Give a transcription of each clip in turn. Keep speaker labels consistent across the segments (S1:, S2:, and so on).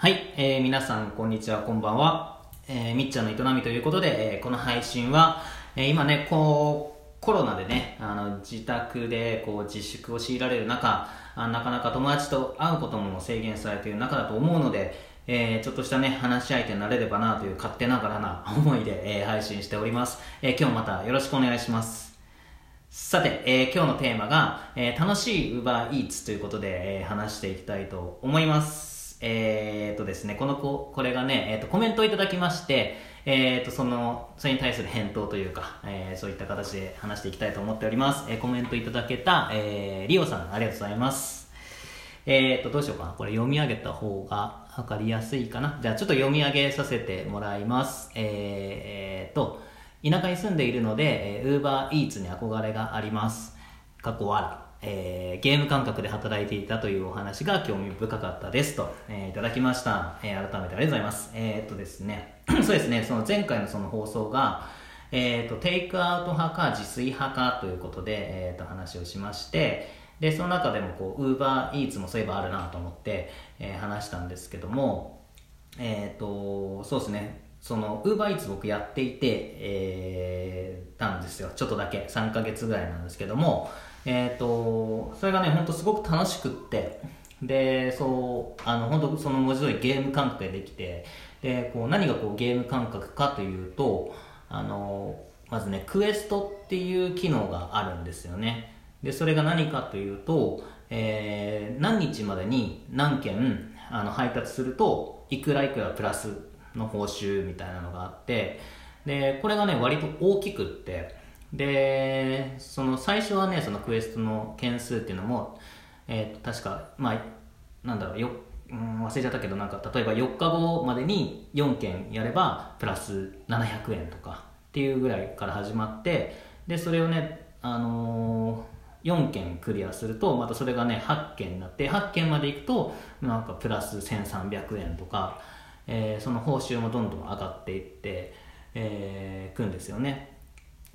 S1: はい、えー、皆さんこんにちは、こんばんは。えー、みっちゃんの営みということで、えー、この配信は、えー、今ね、こう、コロナでね、あの、自宅でこう自粛を強いられる中、あなかなか友達と会うことも制限されている中だと思うので、えー、ちょっとしたね、話し相手になれればなという勝手ながらな思いで、えー、配信しております。えー、今日またよろしくお願いします。さて、えー、今日のテーマが、えー、楽しい UberEats ということで、えー、話していきたいと思います。えー、とですね、この子、これがね、えー、とコメントをいただきまして、えー、とその、それに対する返答というか、えー、そういった形で話していきたいと思っております。えー、コメントいただけた、えー、リオさん、ありがとうございます。えー、と、どうしようかな。これ読み上げた方がわかりやすいかな。じゃあちょっと読み上げさせてもらいます。えー、と、田舎に住んでいるので、えー、UberEats に憧れがあります。過去わら。えー、ゲーム感覚で働いていたというお話が興味深かったですと、えー、いただきました、えー、改めてありがとうございます。えー、っとですね。そうですね。その前回のその放送がえーと、テイクアウト派か自炊派かということで、えーと、話をしましてでその中でもこうウーバーイーツもそういえばあるなと思って、えー、話したんですけどもえっ、とそうですね。そのウーバーイーツ僕やっていて、えー、たんですよ。ちょっとだけ。3ヶ月ぐらいなんですけどもえっ、ー、と、それがね、ほんとすごく楽しくって、で、そう、あの、本当その文字通りゲーム感覚でできて、で、こう、何がこうゲーム感覚かというと、あの、まずね、クエストっていう機能があるんですよね。で、それが何かというと、えー、何日までに何件あの配達すると、いくらいくらプラスの報酬みたいなのがあって、で、これがね、割と大きくって、でその最初はねそのクエストの件数っていうのも、えー、確かまあなんだろうよ、うん、忘れちゃったけどなんか例えば4日後までに4件やればプラス700円とかっていうぐらいから始まってでそれをね、あのー、4件クリアするとまたそれがね8件になって8件までいくとなんかプラス1300円とか、えー、その報酬もどんどん上がっていってえー、くんですよね。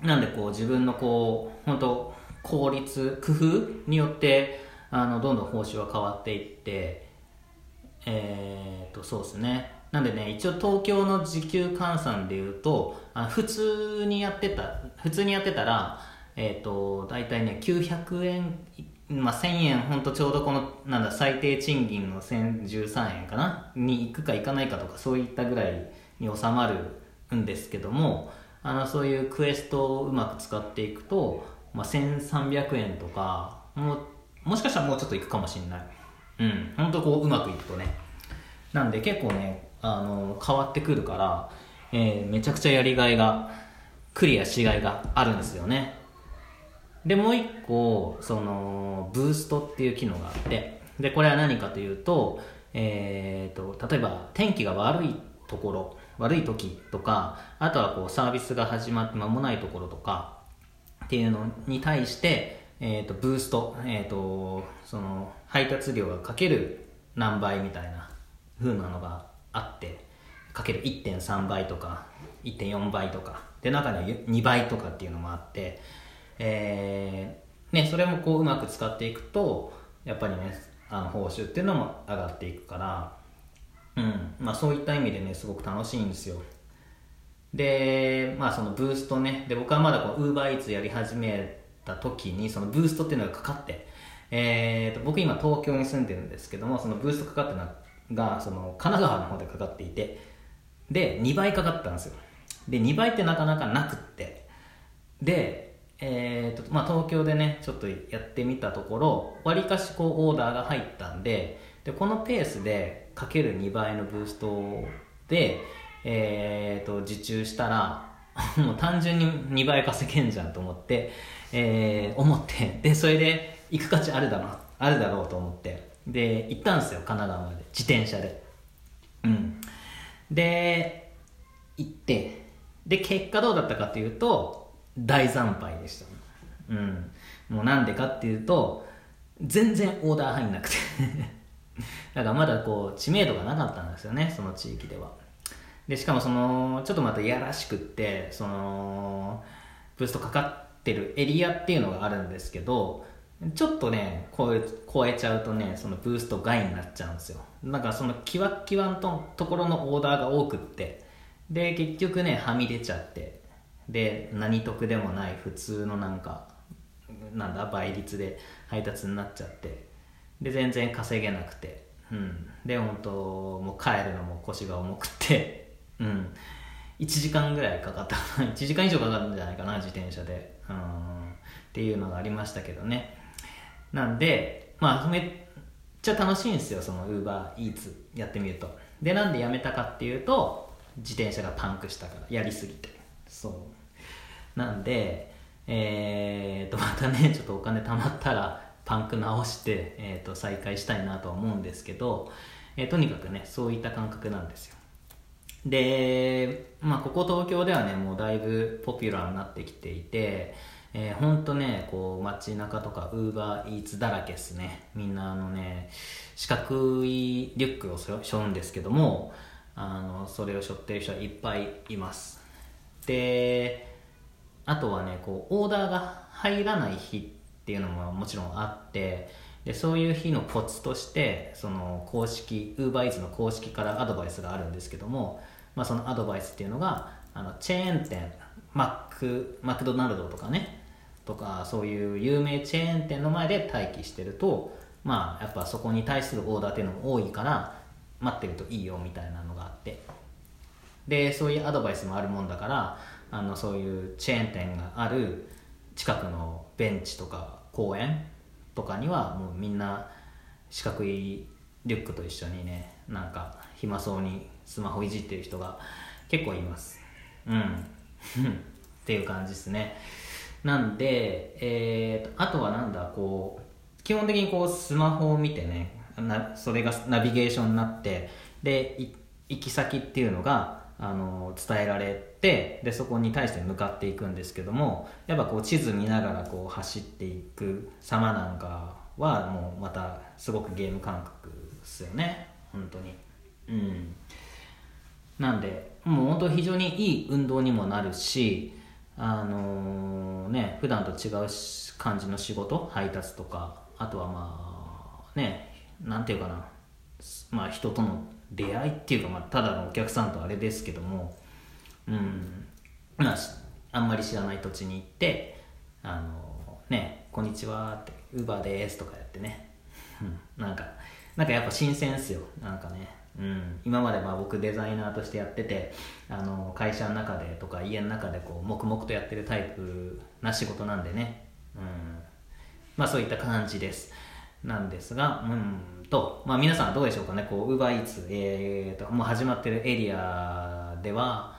S1: なんでこう自分のこう本当効率工夫によってあのどんどん報酬は変わっていってえー、っとそうですね。なんでね一応東京の時給換算でいうとあ普通にやってた普通にやってたらえー、っと大体ね900円まあ、1000円本当ちょうどこのなんだ最低賃金の1013円かな？に行くか行かないかとかそういったぐらいに収まるんですけどもあのそういうクエストをうまく使っていくと、まあ、1300円とかももしかしたらもうちょっといくかもしれない。うん。本当こううまくいくとね。なんで結構ねあの変わってくるから、えー、めちゃくちゃやりがいがクリアしがいがあるんですよね。でもう一個そのブーストっていう機能があってでこれは何かというと,、えーと例えば天気が悪いところ。悪い時とかあとはこうサービスが始まって間もないところとかっていうのに対して、えーと、ブースト、えーと、その配達料がかける何倍みたいな風なのがあってかける1.3倍とか1.4倍とかで中には2倍とかっていうのもあって、えーね、それもこううまく使っていくとやっぱりねあの報酬っていうのも上がっていくからうん。まあ、そういった意味でねすごく楽しいんですよ。でまあそのブーストね。で僕はまだこう UberEats やり始めた時にそのブーストっていうのがかかってえーと、僕今東京に住んでるんですけどもそのブーストかかったのがその神奈川の方でかかっていてで2倍かかったんですよ。で2倍ってなかなかなくってで、えーとまあ、東京でねちょっとやってみたところわりかしこうオーダーが入ったんででこのペースでかける2倍のブーストで、えーと、受注したら もう単純に2倍稼げんじゃんと思って、えー、思ってでそれで行く価値あるだろうあるだろうと思ってで行ったんですよ神奈川まで自転車で。うん。で行ってで結果どうだったかというと大惨敗でした。うん。もうなんでかっていうと全然オーダー入んなくて。だからまだこう知名度がなかったんですよねその地域では。でしかもそのちょっとまたいやらしくってそのブーストかかってるエリアっていうのがあるんですけどちょっとね超え超えちゃうとねそのブースト外になっちゃうんですよ。だかそのキワッキワのとところのオーダーが多くって。で結局ねはみ出ちゃって。で何得でもない普通のなんかなんだ倍率で配達になっちゃって。で全然稼げなくて。うん。で本当もう帰るのも腰が重くて。うん。1時間ぐらいかかった1 時間以上かかるんじゃないかな自転車で。うん。っていうのがありましたけどね。なんでまあめっちゃ楽しいんですよそのウーバーイーツやってみると。でなんでやめたかっていうと自転車がパンクしたから。やりすぎて。そう。なんでえー、とまたねちょっとお金貯まったらパンク直して、えー、と再開したいなとは思うんですけど、えー、とにかくねそういった感覚なんですよ。で、まあ、ここ東京ではねもうだいぶポピュラーになってきていてえー、ほんとねこう街中とかウーバーイーツだらけですね。みんなあのね四角いリュックを背負うんですけどもあのそれを背負ってる人はいっぱいいます。であとはねこうオーダーが入らない日っていうのももちろんあってでそういう日のコツとしてその公式ウーバーイーツの公式からアドバイスがあるんですけども、まあ、そのアドバイスっていうのがあのチェーン店マックマクドナルドとかねとかそういう有名チェーン店の前で待機してるとまあやっぱそこに対するオーダーっていうのも多いから待ってるといいよみたいなのがあって。でそういうアドバイスもあるもんだからあのそういうチェーン店がある近くのベンチとか公園とかにはもうみんな四角いリュックと一緒にねなんか暇そうにスマホいじってる人が結構います。うん。っていう感じですね。なんで、えー、とあとはなんだこう基本的にこうスマホを見てねなそれがナビゲーションになってで行き先っていうのがあの伝えられてでそこに対して向かっていくんですけどもやっぱこう地図見ながらこう走っていく様なんかはもうまたすごくゲーム感覚ですよね。本当に。うん。なんでもう本当非常にいい運動にもなるしあのー、ね普段と違う感じの仕事配達とかあとはまあねなんていうかな。まあ人との出会いっていうか、まあ、ただのお客さんとあれですけどもうん。あんまり知らない土地に行ってあのねこんにちはってウーバーですとかやってね、なんかなんかやっぱ新鮮っすよ。なんかね。うん、今までまあ僕デザイナーとしてやっててあの会社の中でとか家の中でこう黙々とやってるタイプな仕事なんでね、うん、まあそういった感じです。なんですがうん。と、まあ、皆さんどうでしょうかね。こう UberEats、えーと、もう始まってるエリアでは、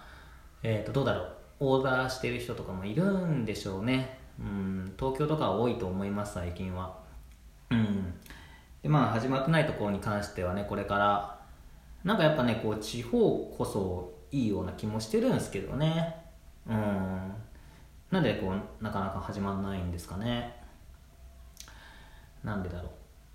S1: えー、とどうだろう。オーダーしてる人とかもいるんでしょうね、うん、東京とかは多いと思います最近は。うん。でまあ始まってないところに関してはねこれからなんかやっぱねこう地方こそいいような気もしてるんですけどね。うん。なんでこうなかなか始まんないんですかね。なんでだろう。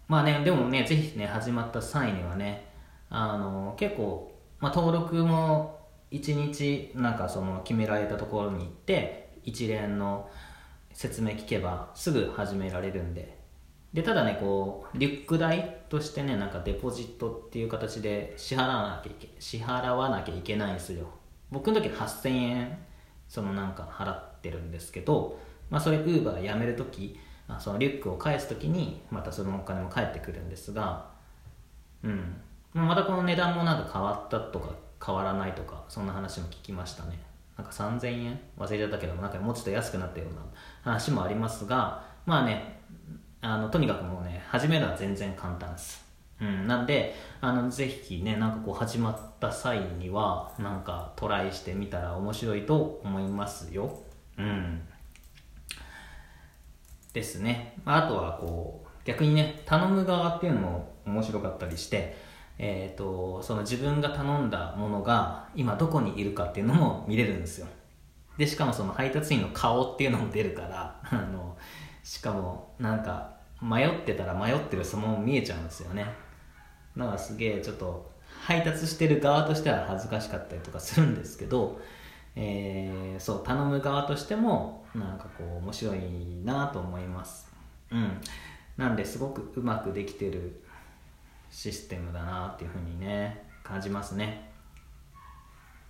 S1: まあねでもねぜひね始まった際にはねあの結構、まあ、登録も1日なんかその決められたところに行って一連の説明聞けばすぐ始められるんで。でただねこうリュック代としてねなんかデポジットっていう形で支払わなきゃいけ支払わなきゃいけないんですよ。僕の時8000円そのなんか払ってるんですけど、まあ、それウーバー辞める時あそのリュックを返す時にまたそのお金も返ってくるんですがうん。またこの値段もなんか変わったとか変わらないとかそんな話も聞きましたね。なんか3000円？忘れちゃったけどなんかもうちょっと安くなったような話もありますがまあねあのとにかくもうね始めるのは全然簡単です、うん、なんであのぜひねなんかこう始まった際にはなんかトライしてみたら面白いと思いますよ。うん。ですね。あとはこう逆にね頼む側っていうのも面白かったりしてえーと、その自分が頼んだものが今どこにいるかっていうのも見れるんですよ。でしかもその配達員の顔っていうのも出るから あのしかもなんか迷ってたら迷ってるそのまま見えちゃうんですよね。だからすげえちょっと配達してる側としては恥ずかしかったりとかするんですけど、えー、そう頼む側としてもなんかこう面白いなと思います。うん。なんですごくうまくできてるシステムだなっていうふうにね感じますね。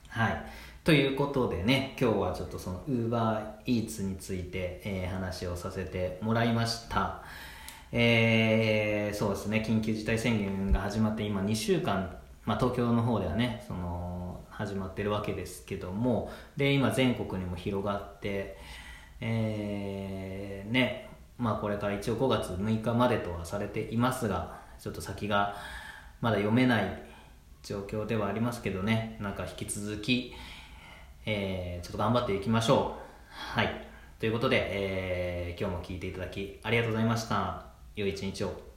S1: はい。ということでね今日はちょっとその UberEats について、えー、話をさせてもらいました。えー、そうですね。緊急事態宣言が始まって今2週間、まあ、東京の方ではねその始まってるわけですけどもで今全国にも広がってえー、ねまあこれから一応5月6日までとはされていますがちょっと先がまだ読めない状況ではありますけどねなんか引き続き、えー、ちょっと頑張っていきましょう。はい。ということで、えー、今日も聞いていただきありがとうございました。良い一日を。